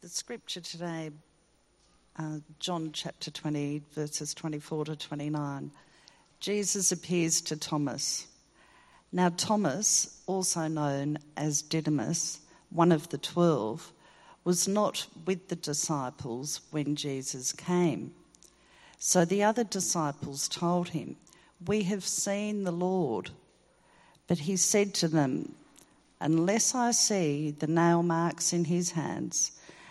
the scripture today, uh, John chapter 20, verses 24 to 29, Jesus appears to Thomas. Now, Thomas, also known as Didymus, one of the twelve, was not with the disciples when Jesus came. So the other disciples told him, We have seen the Lord. But he said to them, Unless I see the nail marks in his hands,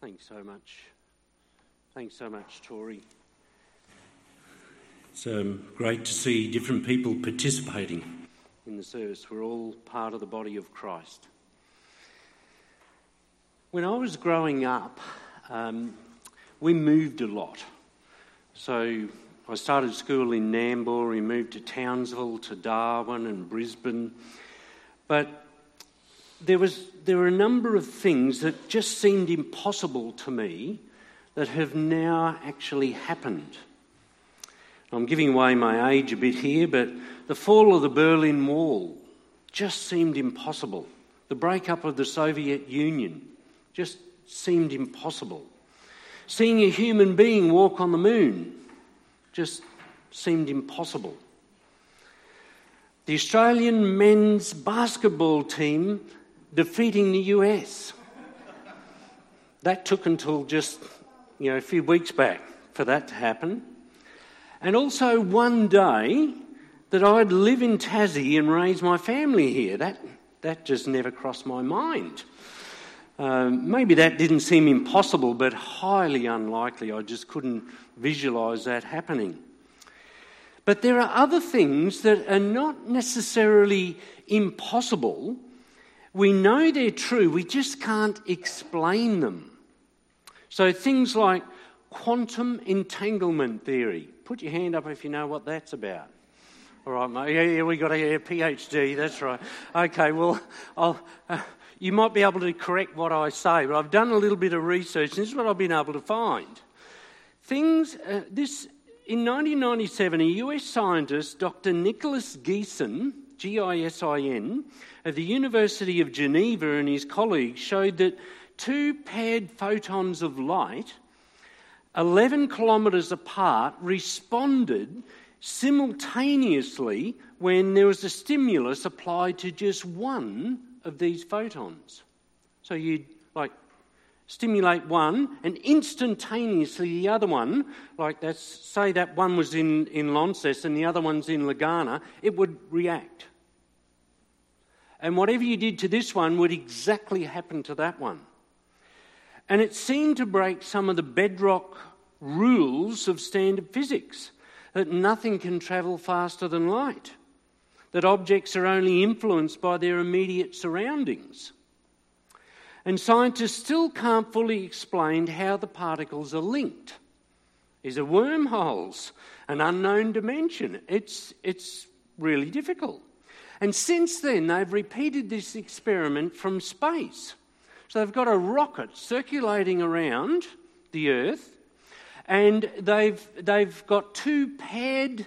Thanks so much. Thanks so much, Tori. It's um, great to see different people participating in the service. We're all part of the body of Christ. When I was growing up, um, we moved a lot. So I started school in Nambour, we moved to Townsville, to Darwin and Brisbane. But there, was, there are a number of things that just seemed impossible to me that have now actually happened. I'm giving away my age a bit here, but the fall of the Berlin Wall just seemed impossible. The breakup of the Soviet Union just seemed impossible. Seeing a human being walk on the moon just seemed impossible. The Australian men's basketball team defeating the US. That took until just you know a few weeks back for that to happen. And also one day that I'd live in Tassie and raise my family here. That that just never crossed my mind. Um, maybe that didn't seem impossible, but highly unlikely. I just couldn't visualise that happening. But there are other things that are not necessarily impossible, we know they're true, we just can't explain them. So things like quantum entanglement theory. Put your hand up if you know what that's about. All right, mate. Yeah, yeah, we got a, a PhD. That's right. Okay, well, uh, you might be able to correct what I say, but I've done a little bit of research, and this is what I've been able to find. Things. Uh, this in 1997, a US scientist, Dr. Nicholas Gisin, G-I-S-I-N, of the University of Geneva and his colleagues showed that two paired photons of light, 11 kilometres apart, responded simultaneously when there was a stimulus applied to just one of these photons. So like stimulate one and instantaneously the other one, like that's say that one was in, in Launceston and the other one's in Legana, it would react. And whatever you did to this one would exactly happen to that one. And it seemed to break some of the bedrock rules of standard physics that nothing can travel faster than light, that objects are only influenced by their immediate surroundings. And scientists still can't fully explain how the particles are linked. Is it wormholes, an unknown dimension? It's, it's really difficult. And since then, they've repeated this experiment from space. So they've got a rocket circulating around the Earth, and they've, they've got two paired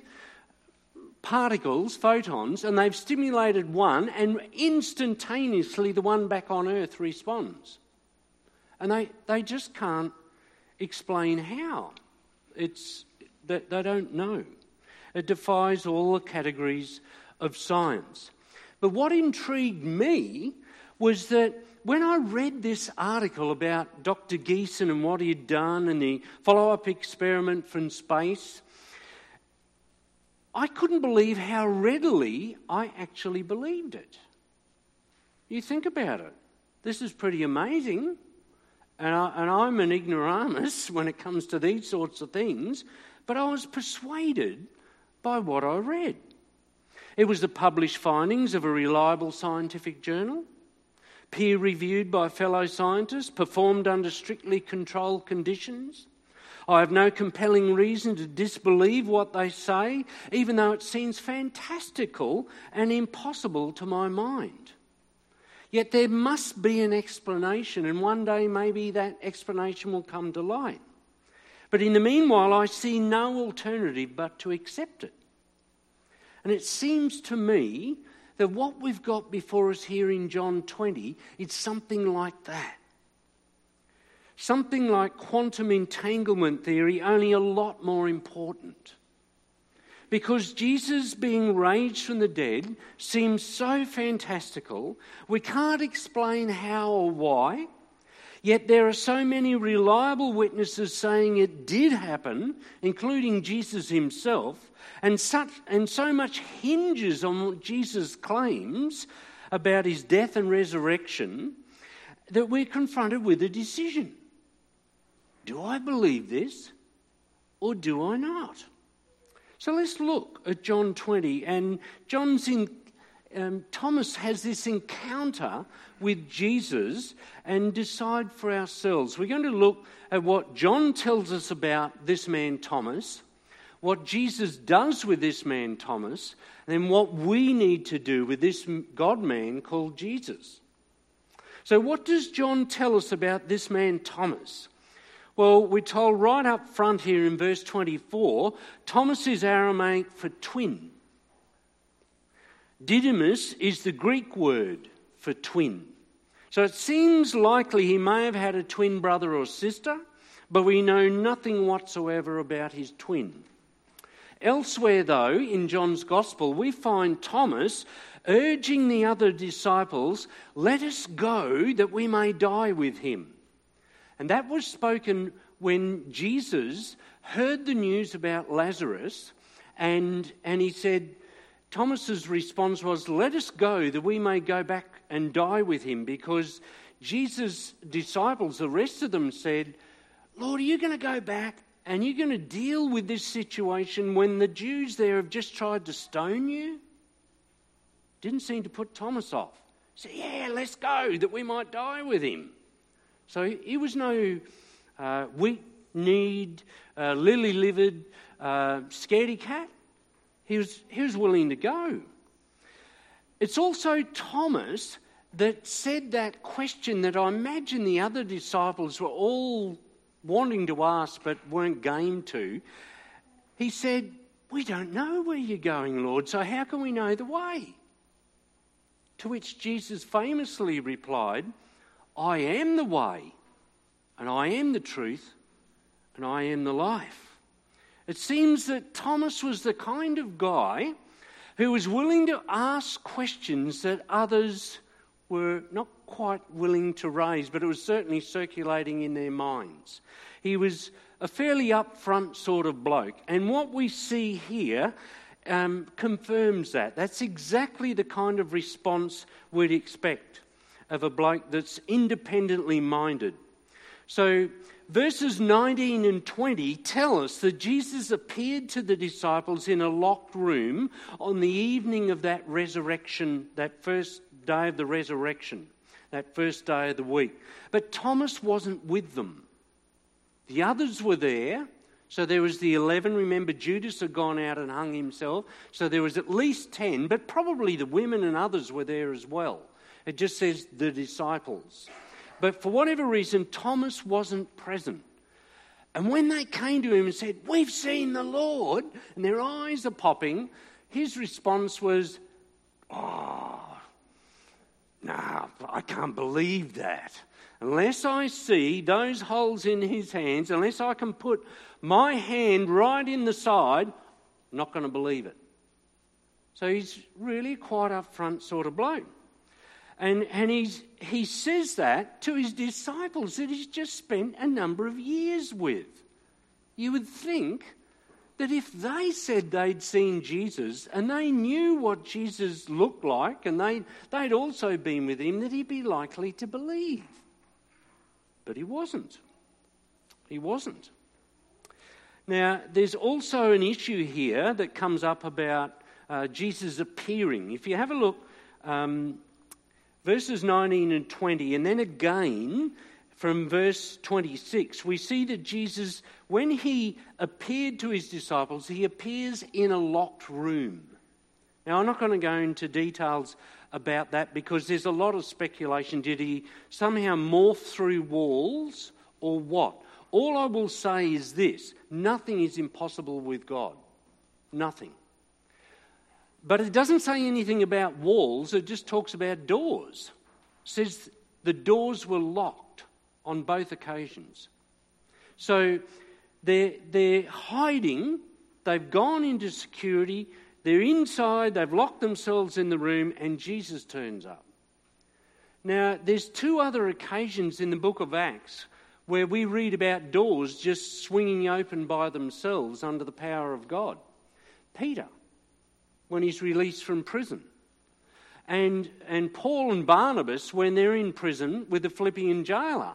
particles, photons, and they've stimulated one, and instantaneously the one back on Earth responds. And they, they just can't explain how. It's, they, they don't know. It defies all the categories of science. But what intrigued me was that when I read this article about Dr. Gisin and what he had done and the follow up experiment from space, I couldn't believe how readily I actually believed it. You think about it. This is pretty amazing. And, I, am an ignoramus when it comes to these sorts of things, but I was persuaded by what I read. It was the published findings of a reliable scientific journal, peer reviewed by fellow scientists, performed under strictly controlled conditions. I have no compelling reason to disbelieve what they say, even though it seems fantastical and impossible to my mind. Yet there must be an explanation, and one day maybe that explanation will come to light. But in the meanwhile, I see no alternative but to accept it. And it seems to me that what we've got before us here in John 20 is something like that. Something like quantum entanglement theory, only a lot more important. Because Jesus being raised from the dead seems so fantastical, we can't explain how or why. Yet there are so many reliable witnesses saying it did happen, including Jesus himself, and, such, and so much hinges on what Jesus claims about his death and resurrection that we're confronted with a decision. Do I believe this or do I not? So let's look at John 20. And John's in, um, Thomas has this encounter with Jesus and decide for ourselves. We're going to look at what John tells us about this man Thomas, what Jesus does with this man Thomas, and then what we need to do with this God man called Jesus. So, what does John tell us about this man Thomas? Well, we're told right up front here in verse 24 Thomas is Aramaic for twin. Didymus is the Greek word for twin. So it seems likely he may have had a twin brother or sister, but we know nothing whatsoever about his twin. Elsewhere, though, in John's Gospel, we find Thomas urging the other disciples, Let us go that we may die with him. And that was spoken when Jesus heard the news about Lazarus, and, and he said, Thomas's response was, Let us go that we may go back and die with him, because Jesus' disciples, the rest of them, said, Lord, are you going to go back and you're going to deal with this situation when the Jews there have just tried to stone you? Didn't seem to put Thomas off. Said, Yeah, let's go that we might die with him. So he was no uh, weak kneed, uh, lily livered, uh, scaredy cat. He was, he was willing to go. It's also Thomas that said that question that I imagine the other disciples were all wanting to ask but weren't game to. He said, We don't know where you're going, Lord, so how can we know the way? To which Jesus famously replied, I am the way, and I am the truth, and I am the life. It seems that Thomas was the kind of guy who was willing to ask questions that others were not quite willing to raise, but it was certainly circulating in their minds. He was a fairly upfront sort of bloke. And what we see here um, confirms that. That's exactly the kind of response we'd expect of a bloke that's independently minded. So, verses 19 and 20 tell us that Jesus appeared to the disciples in a locked room on the evening of that resurrection, that first day of the resurrection, that first day of the week. But Thomas wasn't with them. The others were there. So there was the 11. Remember, Judas had gone out and hung himself. So there was at least 10, but probably the women and others were there as well. It just says the disciples. But for whatever reason, Thomas wasn't present. And when they came to him and said, We've seen the Lord, and their eyes are popping, his response was, Oh, no, I can't believe that. Unless I see those holes in his hands, unless I can put my hand right in the side, I'm not going to believe it. So he's really quite upfront sort of bloke. And, and he's, he says that to his disciples that he's just spent a number of years with. You would think that if they said they'd seen Jesus and they knew what Jesus looked like and they, they'd also been with him, that he'd be likely to believe. But he wasn't. He wasn't. Now, there's also an issue here that comes up about uh, Jesus appearing. If you have a look, um, verses 19 and 20, and then again from verse 26, we see that Jesus, when he appeared to his disciples, he appears in a locked room. Now, I'm not going to go into details about that because there's a lot of speculation. Did he somehow morph through walls or what? All I will say is this nothing is impossible with God. Nothing. But it doesn't say anything about walls, it just talks about doors. It says the doors were locked on both occasions. So they're, they're hiding, they've gone into security, they're inside, they've locked themselves in the room, and Jesus turns up. Now, there's two other occasions in the book of Acts where we read about doors just swinging open by themselves under the power of God. Peter, when he's released from prison, and, and Paul and Barnabas when they're in prison with the Philippian jailer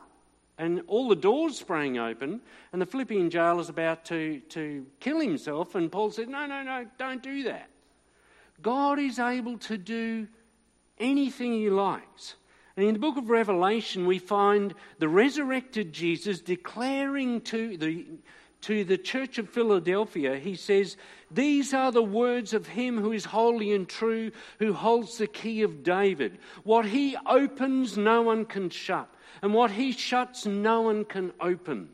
and all the doors sprang open, and the Philippian jailer is about to, to kill himself, and Paul said, No, no, no, don't do that. God is able to do anything he likes. And in the book of Revelation, we find the resurrected Jesus declaring to the, to the church of Philadelphia, he says, These are the words of him who is holy and true, who holds the key of David. What he opens, no one can shut and what he shuts, no one can open.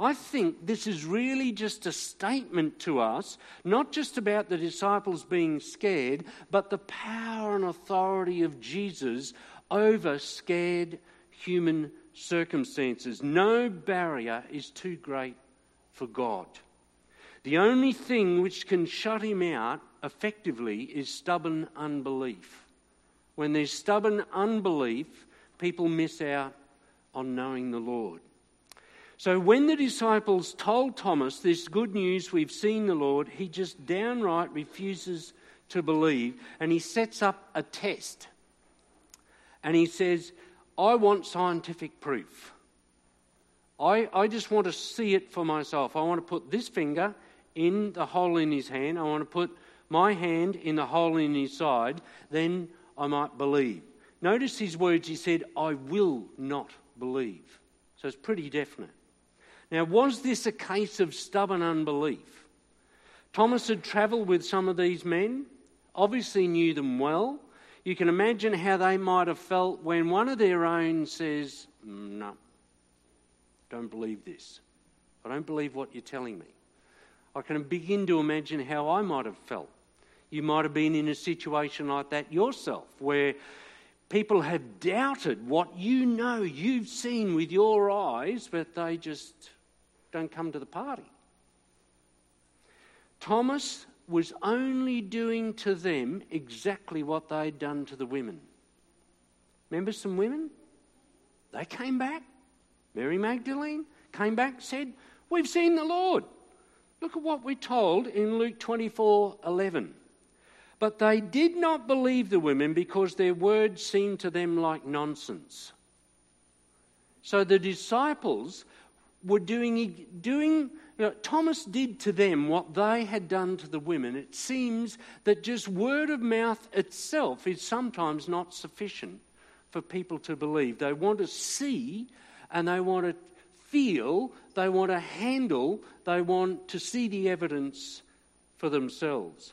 I think this is really just a statement to us, not just about the disciples being scared, but the power and authority of Jesus over scared human circumstances. No barrier is too great for God. The only thing which can shut him out effectively is stubborn unbelief. When there's stubborn unbelief, people miss out on knowing the Lord. So when the disciples told Thomas this good news, we've seen the Lord, he just downright refuses to believe and he sets up a test. And he says, I want scientific proof. I, I just want to see it for myself. I want to put this finger in the hole in his hand. I want to put my hand in the hole in his side. Then I might believe. Notice his words. He said, I will not believe. So it's pretty definite. Now, was this a case of stubborn unbelief? Thomas had travelled with some of these men, obviously knew them well. You can imagine how they might have felt when one of their own says, mm, No, don't believe this. I don't believe what you're telling me. I can begin to imagine how I might have felt. You might have been in a situation like that yourself, where People have doubted what you know you've seen with your eyes, but they just don't come to the party. Thomas was only doing to them exactly what they'd done to the women. Remember some women? They came back. Mary Magdalene came back, said, We've seen the Lord. Look at what we're told in Luke 24 11. But they did not believe the women because their words seemed to them like nonsense. So the disciples were doing, doing you know, Thomas did to them what they had done to the women. It seems that just word of mouth itself is sometimes not sufficient for people to believe. They want to see and they want to feel, they want to handle, they want to see the evidence for themselves.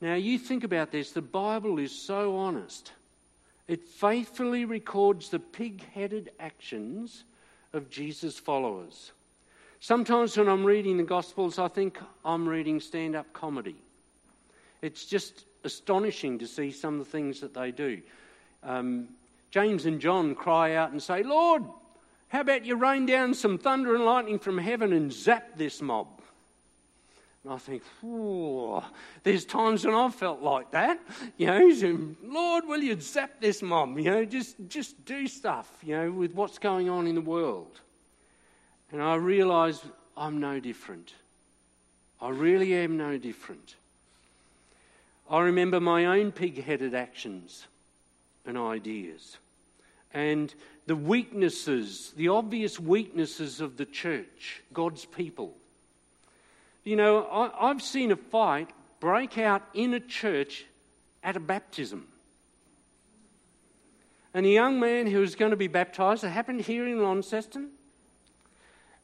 Now, you think about this, the Bible is so honest. It faithfully records the pig headed actions of Jesus' followers. Sometimes when I'm reading the Gospels, I think I'm reading stand up comedy. It's just astonishing to see some of the things that they do. Um, James and John cry out and say, Lord, how about you rain down some thunder and lightning from heaven and zap this mob? And I think, there's times when I've felt like that. You know, Lord, will you zap this mob? You know, just, just do stuff, you know, with what's going on in the world. And I realise I'm no different. I really am no different. I remember my own pig headed actions and ideas and the weaknesses, the obvious weaknesses of the church, God's people. You know, I, have seen a fight break out in a church at a baptism. And a young man who was going to be baptized, it happened here in Launceston.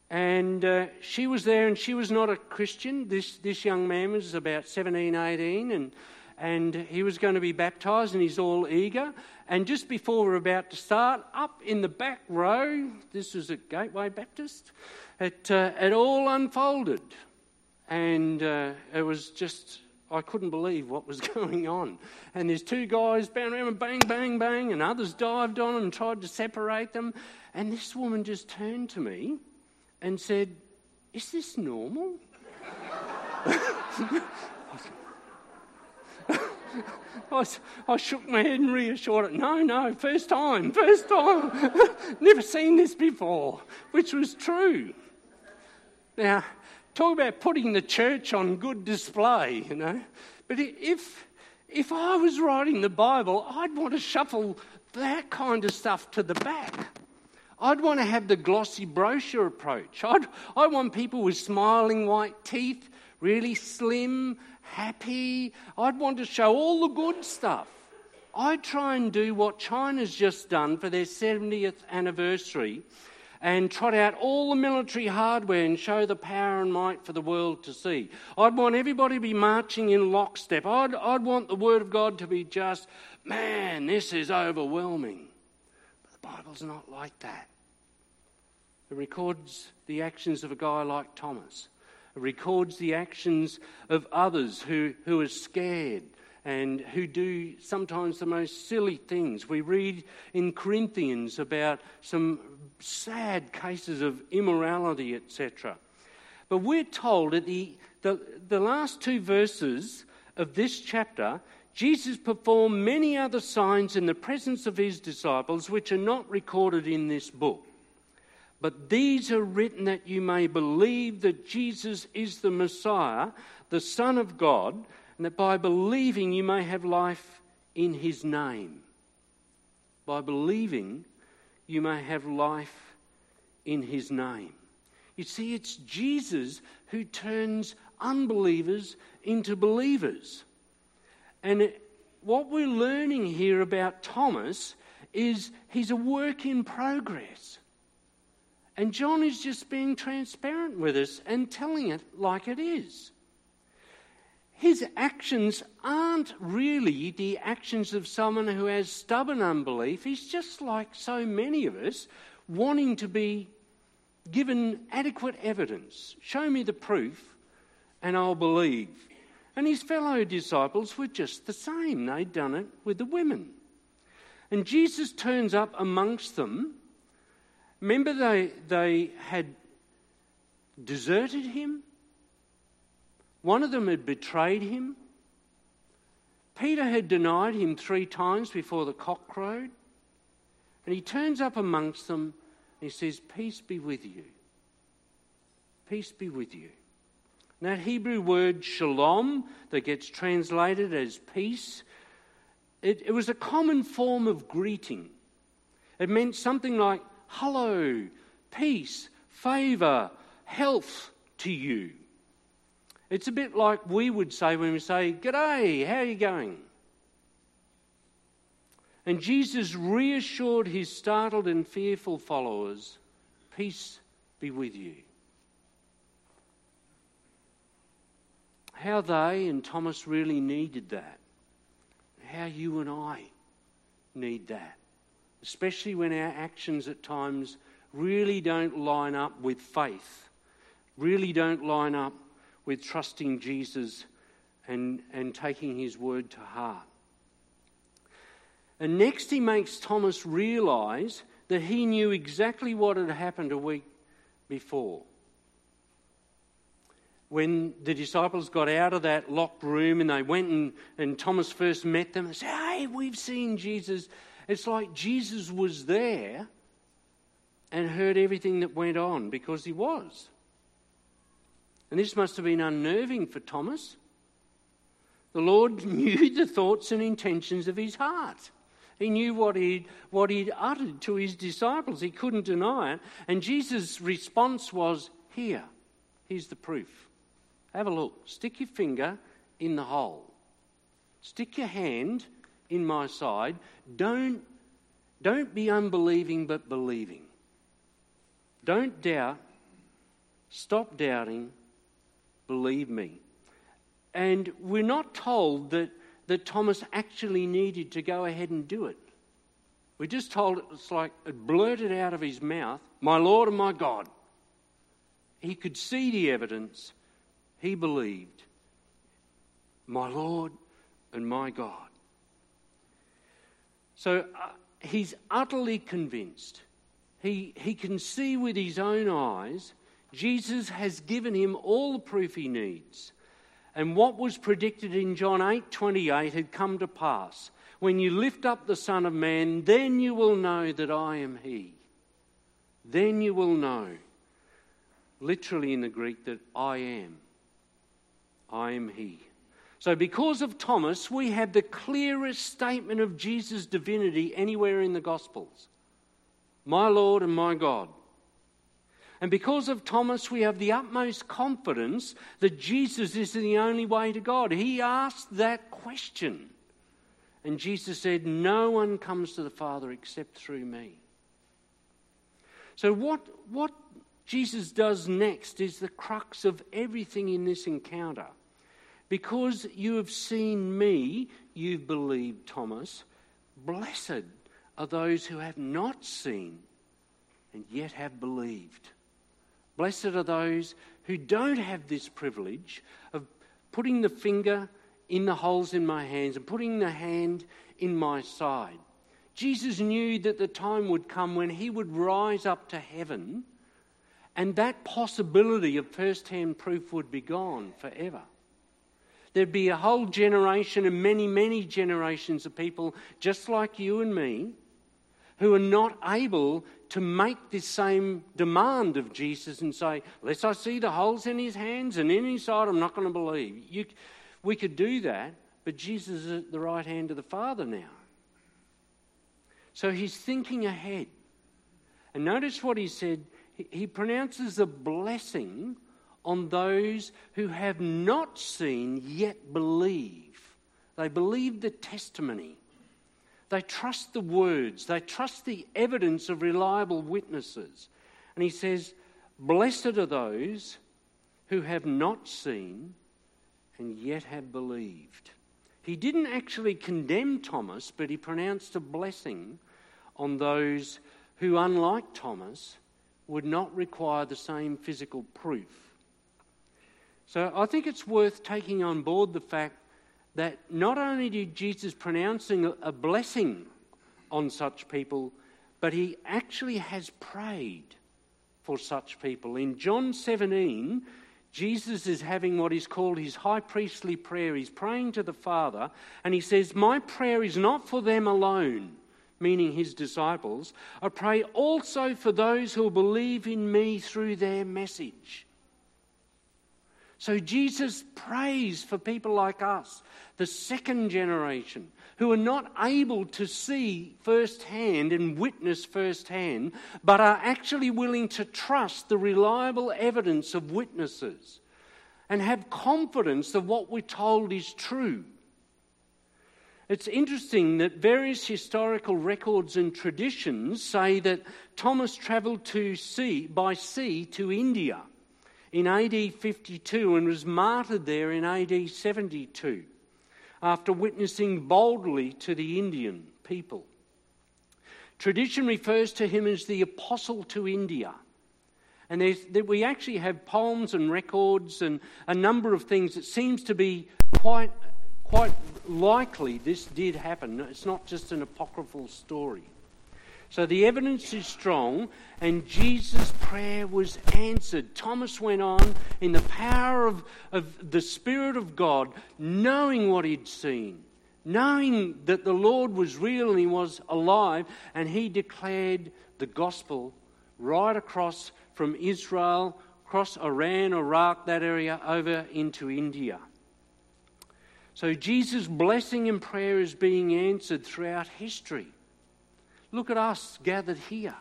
And uh, she was there, and she was not a Christian. This, this young man was about 17, 18, and, and he was going to be baptized, and he's all eager. And just before we're about to start, up in the back row, this was at Gateway Baptist, it, uh, it all unfolded. And uh, it was just, I couldn't believe what was going on. And there's two guys bouncing around and bang, bang, bang, and others dived on and tried to separate them. And this woman just turned to me and said, Is this normal? I, I, shook my head and reassured it. No, no, first time, first time. Never seen this before, which was true. Now, talk about putting the church on good display, you know. But if, if I was writing the Bible, I'd want to shuffle that kind of stuff to the back. I'd want to have the glossy brochure approach. I'd, I want people with smiling white teeth, really slim, happy. I'd want to show all the good stuff. I'd try and do what China's just done for their 70th anniversary and trot out all the military hardware and show the power and might for the world to see. I'd want everybody to be marching in lockstep. I'd, I'd want the Word of God to be just, man, this is overwhelming. But the Bible's not like that. It records the actions of a guy like Thomas. Records the actions of others who, who are scared and who do sometimes the most silly things. We read in Corinthians about some sad cases of immorality, etc. But we're told at the, the, the last two verses of this chapter, Jesus performed many other signs in the presence of his disciples, which are not recorded in this book. But these are written that you may believe that Jesus is the Messiah, the Son of God, and that by believing you may have life in his name. By believing you may have life in his name. You see, it's Jesus who turns unbelievers into believers. And it, what we're learning here about Thomas is he's a work in progress. And John is just being transparent with us and telling it like it is. His actions aren't really the actions of someone who has stubborn unbelief. He's just like so many of us, wanting to be given adequate evidence. Show me the proof, and I'll believe. And his fellow disciples were just the same. They'd done it with the women. And Jesus turns up amongst them Remember, they, they had deserted him, one of them had betrayed him. Peter had denied him three times before the cock crowed. And he turns up amongst them and he says, Peace be with you. Peace be with you. And that Hebrew word shalom that gets translated as peace, it, it was a common form of greeting. It meant something like, hello, peace, favour, health to you. It's a bit like we would say when we say, G'day, how are you going? And Jesus reassured his startled and fearful followers, Peace be with you. How they and Thomas really needed that. How you and I need that especially when our actions at times really don't line up with faith, really don't line up with trusting Jesus and, and taking his word to heart. And next, he makes Thomas realize that he knew exactly what had happened a week before. when the disciples got out of that locked room and they went and, and Thomas first met them and said, Hey, we've seen Jesus. It's like Jesus was there and heard everything that went on because he was. And this must have been unnerving for Thomas. The Lord knew the thoughts and intentions of his heart. He knew what he'd, what he'd uttered to his disciples. He couldn't deny it. And Jesus' response was, Here, here's the proof. Have a look. Stick your finger in the hole. Stick your hand in my side. Don't, don't be unbelieving but believing. Don't doubt. Stop doubting. Believe me. And we're not told that, that Thomas actually needed to go ahead and do it. We're just told it's like it blurted out of his mouth, My Lord and my God. He could see the evidence he believed, My Lord and my God. So uh, he's utterly convinced. He, he can see with his own eyes Jesus has given him all the proof he needs. And what was predicted in John 8:28 had come to pass. When you lift up the Son of Man, then you will know that I am he. Then you will know, literally in the Greek, that I am. I am He. So, because of Thomas, we have the clearest statement of Jesus' divinity anywhere in the Gospels My Lord and my God. And because of Thomas, we have the utmost confidence that Jesus is the only way to God. He asked that question. And Jesus said, No one comes to the Father except through me. So, what, what Jesus does next is the crux of everything in this encounter. Because you have seen me, you've believed, Thomas. Blessed are those who have not seen and yet have believed. Blessed are those who don't have this privilege of putting the finger in the holes in my hands and putting the hand in my side. Jesus knew that the time would come when he would rise up to heaven and that possibility of first hand proof would be gone forever. There'd be a whole generation and many, many generations of people just like you and me who are not able to make this same demand of Jesus and say, Unless I see the holes in his hands and in his side, I'm not going to believe. You, we could do that, but Jesus is at the right hand of the Father now. So he's thinking ahead. And notice what he said. He pronounces a blessing on those who have not seen yet believe. They believe the testimony. They trust the words. They trust the evidence of reliable witnesses. And he says, Blessed are those who have not seen and yet have believed. He didn't actually condemn Thomas, but he pronounced a blessing on those who, unlike Thomas, would not require the same physical proof so I think it's worth taking on board the fact that not only did Jesus pronouncing a blessing on such people, but he actually has prayed for such people. In John 17, Jesus is having what is called his high priestly prayer. He's praying to the Father, and he says, My prayer is not for them alone, meaning his disciples. I pray also for those who believe in me through their message. So Jesus prays for people like us, the second generation, who are not able to see firsthand and witness firsthand, but are actually willing to trust the reliable evidence of witnesses and have confidence that what we're told is true. It's interesting that various historical records and traditions say that Thomas travelled to sea by sea to India in AD 52 and was martyred there in AD 72 after witnessing boldly to the Indian people. Tradition refers to him as the apostle to India. And that we actually have poems and records and a number of things that seems to be quite, quite likely this did happen. It's not just an apocryphal story. So the evidence is strong, and Jesus' prayer was answered. Thomas went on in the power of, of the Spirit of God, knowing what he'd seen, knowing that the Lord was real and he was alive, and he declared the gospel right across from Israel, across Iran, Iraq, that area, over into India. So Jesus' blessing and prayer is being answered throughout history. Look at us gathered here.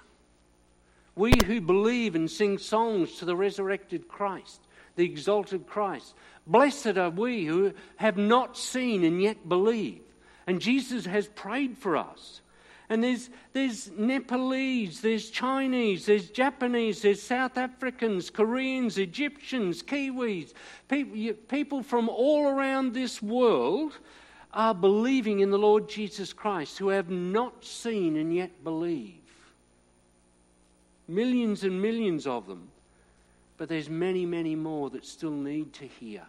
We who believe and sing songs to the resurrected Christ, the exalted Christ. Blessed are we who have not seen and yet believe. And Jesus has prayed for us. And there's, there's Nepalese, there's Chinese, there's Japanese, there's South Africans, Koreans, Egyptians, Kiwis, people, people from all around this world are believing in the Lord Jesus Christ who have not seen and yet believe. Millions and millions of them. But there's many, many more that still need to hear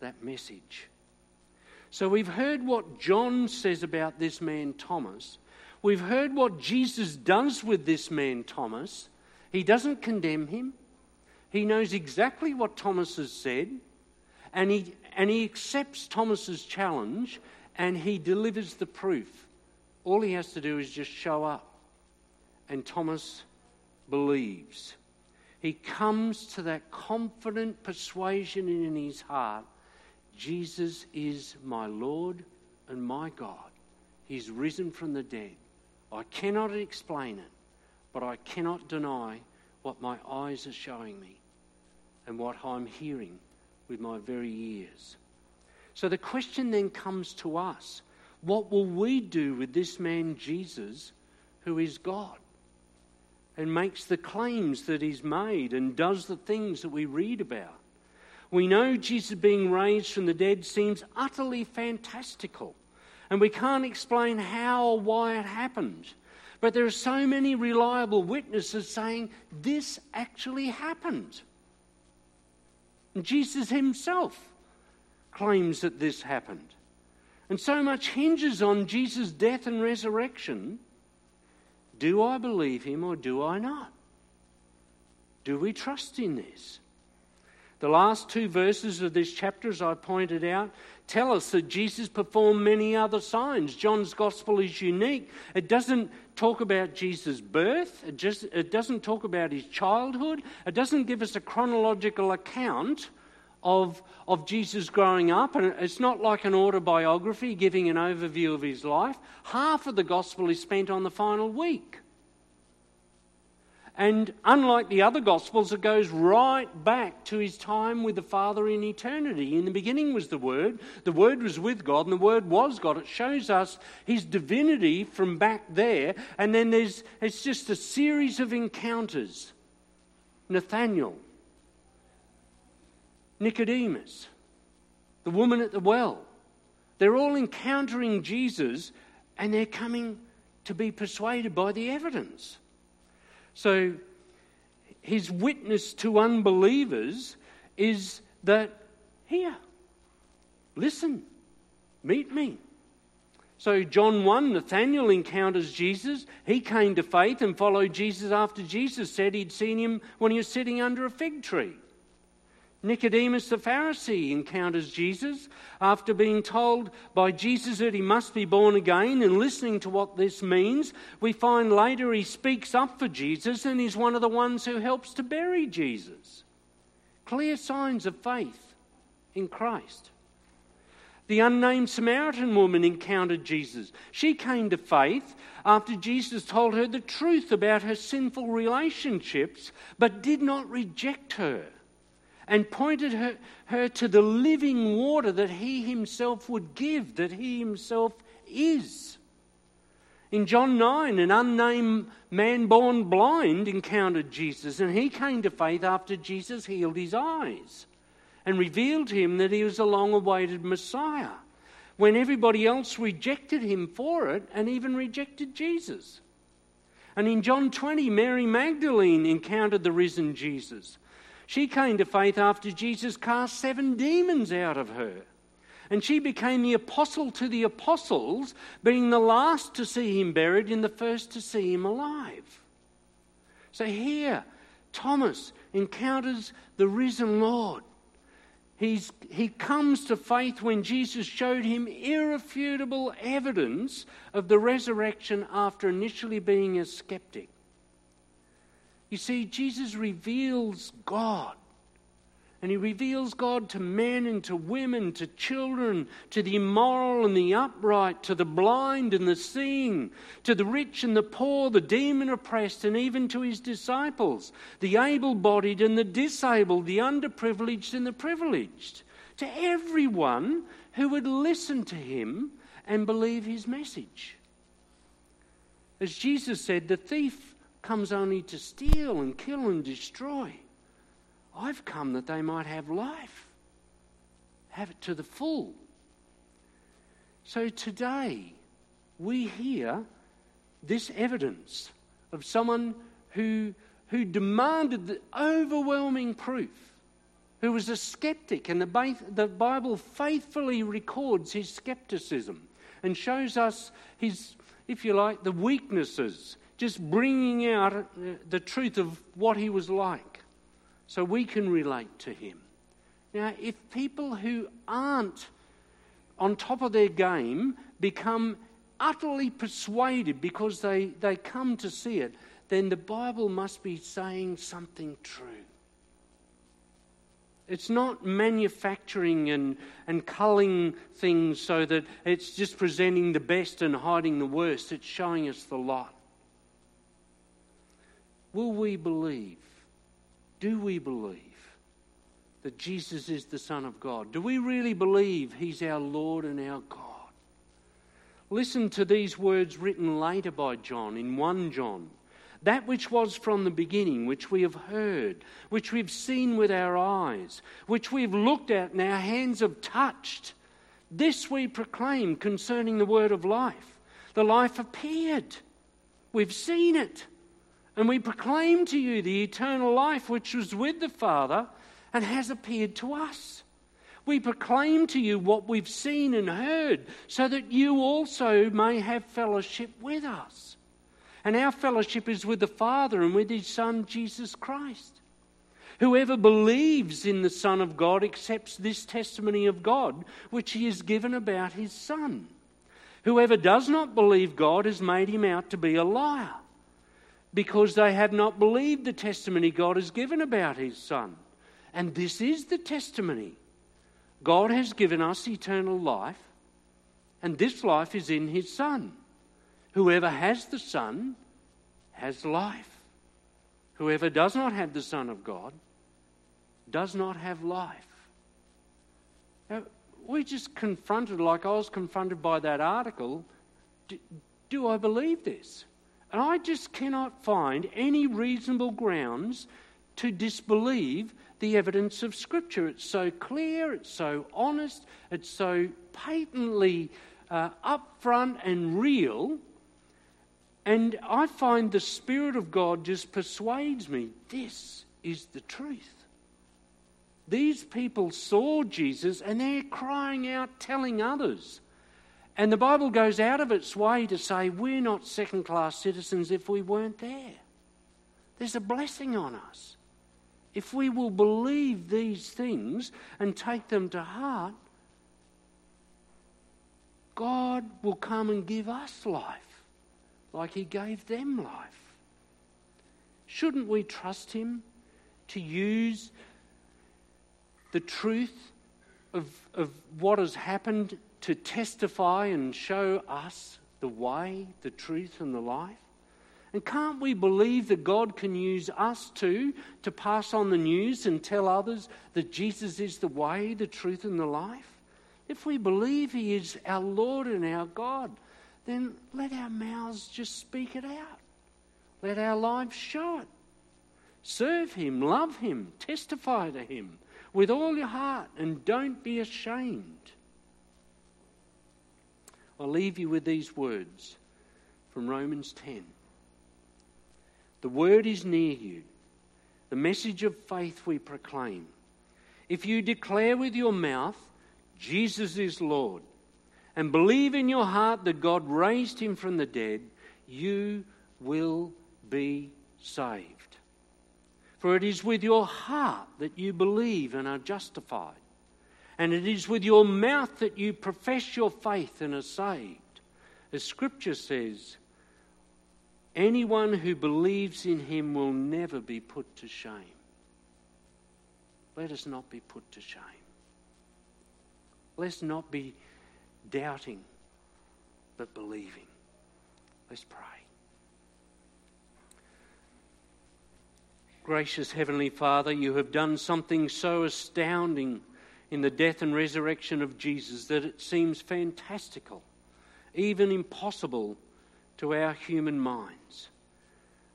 that message. So we've heard what John says about this man, Thomas. We've heard what Jesus does with this man, Thomas. He doesn't condemn him. He knows exactly what Thomas has said, and he, and he accepts Thomas's challenge and he delivers the proof. All he has to do is just show up. And Thomas believes. He comes to that confident persuasion in his heart Jesus is my Lord and my God. He's risen from the dead. I cannot explain it, but I cannot deny what my eyes are showing me and what I'm hearing with my very ears. So the question then comes to us what will we do with this man Jesus who is God and makes the claims that he's made and does the things that we read about? We know Jesus being raised from the dead seems utterly fantastical. And we can't explain how or why it happened. But there are so many reliable witnesses saying this actually happened. Jesus himself claims that this happened. And so much hinges on Jesus' death and resurrection. Do I believe him or do I not? Do we trust in this? The last two verses of this chapter, as I pointed out, tell us that Jesus performed many other signs. John's gospel is unique. It doesn't talk about Jesus' birth, it, just, it doesn't talk about his childhood, it doesn't give us a chronological account of, of Jesus growing up. And it's not like an autobiography giving an overview of his life. Half of the gospel is spent on the final week. And unlike the other Gospels, it goes right back to his time with the Father in eternity. In the beginning was the Word, the Word was with God, and the Word was God. It shows us his divinity from back there. And then there's it's just a series of encounters. Nathaniel, Nicodemus, the woman at the well. They're all encountering Jesus and they're coming to be persuaded by the evidence. So his witness to unbelievers is that, here, listen, meet me. So, John 1, Nathanael encounters Jesus. He came to faith and followed Jesus after Jesus said he'd seen him when he was sitting under a fig tree. Nicodemus the Pharisee encounters Jesus after being told by Jesus that he must be born again and listening to what this means. We find later he speaks up for Jesus and is one of the ones who helps to bury Jesus. Clear signs of faith in Christ. The unnamed Samaritan woman encountered Jesus. She came to faith after Jesus told her the truth about her sinful relationships, but did not reject her and pointed her, her to the living water that he himself would give, that he himself is. In John 9, an unnamed man born blind encountered Jesus, and he came to faith after Jesus healed his eyes and revealed to him that he was a long awaited Messiah when everybody else rejected him for it and even rejected Jesus. And in John 20, Mary Magdalene encountered the risen Jesus she came to faith after Jesus cast seven demons out of her. And she became the apostle to the apostles, being the last to see him buried and the first to see him alive. So here, Thomas encounters the risen Lord. He's, he comes to faith when Jesus showed him irrefutable evidence of the resurrection after initially being a skeptic. You see, Jesus reveals God and he reveals God to men and to women, to children, to the immoral and the upright, to the blind and the seeing, to the rich and the poor, the demon oppressed, and even to his disciples, the able bodied and the disabled, the underprivileged and the privileged. To everyone who would listen to him and believe his message. As Jesus said, the thief comes only to steal and kill and destroy. I've come that they might have life, have it to the full. So today, we hear this evidence of someone who, who demanded the overwhelming proof, who was a skeptic, and the, the Bible faithfully records his skepticism and shows us his, if you like, the weaknesses, just bringing out uh, the truth of what he was like so we can relate to him. Now, if people who aren't on top of their game become utterly persuaded because they, they come to see it, then the Bible must be saying something true. It's not manufacturing and, and culling things so that it's just presenting the best and hiding the worst. It's showing us the lot. Will we believe? Do we believe that Jesus is the Son of God? Do we really believe He's our Lord and our God? Listen to these words written later by John in 1 John. That which was from the beginning, which we have heard, which we've seen with our eyes, which we've looked at and our hands have touched, this we proclaim concerning the word of life. The life appeared. We've seen it. And we proclaim to you the eternal life which was with the Father and has appeared to us. We proclaim to you what we've seen and heard, so that you also may have fellowship with us. And our fellowship is with the Father and with His Son, Jesus Christ. Whoever believes in the Son of God accepts this testimony of God, which He has given about His Son. Whoever does not believe God has made Him out to be a liar because they have not believed the testimony God has given about his Son. And this is the testimony God has given us eternal life, and this life is in his Son. Whoever has the Son has life. Whoever does not have the Son of God does not have life. Now, we just confronted, like I was confronted by that article. Do, do I believe this? And I just cannot find any reasonable grounds to disbelieve the evidence of Scripture. It's so clear, it's so honest, it's so patently uh, upfront and real. And I find the Spirit of God just persuades me this is the truth. These people saw Jesus and they're crying out, telling others. And the Bible goes out of its way to say we're not second class citizens if we weren't there. There's a blessing on us. If we will believe these things and take them to heart, God will come and give us life like He gave them life. Shouldn't we trust Him to use the truth of, of what has happened to testify and show us the way, the truth, and the life? And can't we believe that God can use us too to pass on the news and tell others that Jesus is the way, the truth, and the life? If we believe He is our Lord and our God, then let our mouths just speak it out. Let our lives show it. Serve Him, love Him, testify to Him with all your heart, and don't be ashamed. I'll leave you with these words from Romans 10. The word is near you, the message of faith we proclaim. If you declare with your mouth Jesus is Lord, and believe in your heart that God raised him from the dead, you will be saved. For it is with your heart that you believe and are justified, and it is with your mouth that you profess your faith and are saved. As Scripture says, anyone who believes in him will never be put to shame. Let us not be put to shame. Let's not be doubting, but believing. Let's pray. Gracious Heavenly Father, you have done something so astounding in the death and resurrection of Jesus that it seems fantastical, even impossible to our human minds.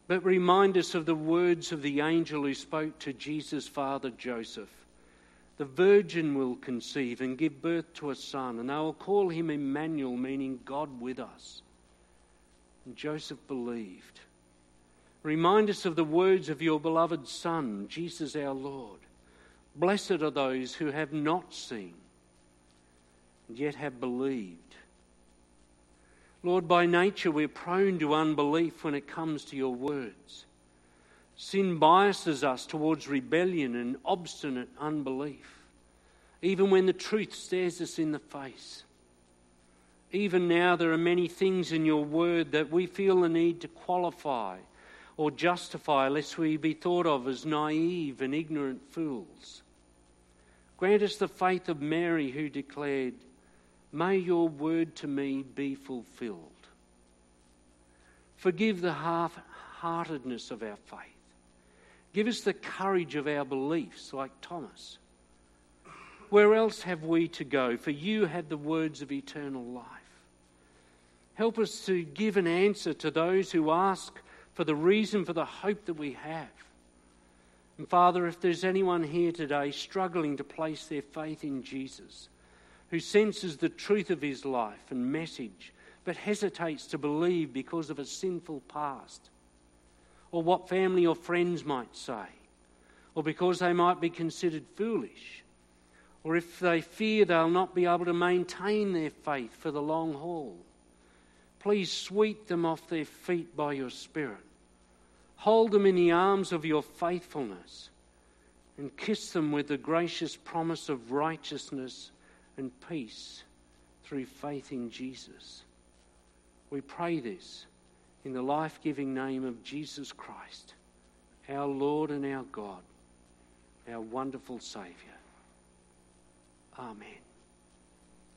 But remind us of the words of the angel who spoke to Jesus' father Joseph. The virgin will conceive and give birth to a son, and they will call him Emmanuel, meaning God with us. And Joseph believed. Remind us of the words of your beloved Son, Jesus our Lord. Blessed are those who have not seen, and yet have believed. Lord, by nature we're prone to unbelief when it comes to your words. Sin biases us towards rebellion and obstinate unbelief, even when the truth stares us in the face. Even now, there are many things in your word that we feel the need to qualify or justify, lest we be thought of as naive and ignorant fools. Grant us the faith of Mary, who declared, May your word to me be fulfilled. Forgive the half heartedness of our faith. Give us the courage of our beliefs, like Thomas. Where else have we to go? For you have the words of eternal life. Help us to give an answer to those who ask for the reason for the hope that we have. And Father, if there's anyone here today struggling to place their faith in Jesus, who senses the truth of his life and message, but hesitates to believe because of a sinful past, or what family or friends might say, or because they might be considered foolish, or if they fear they'll not be able to maintain their faith for the long haul, please sweep them off their feet by your Spirit Hold them in the arms of your faithfulness and kiss them with the gracious promise of righteousness and peace through faith in Jesus. We pray this in the life giving name of Jesus Christ, our Lord and our God, our wonderful Saviour. Amen.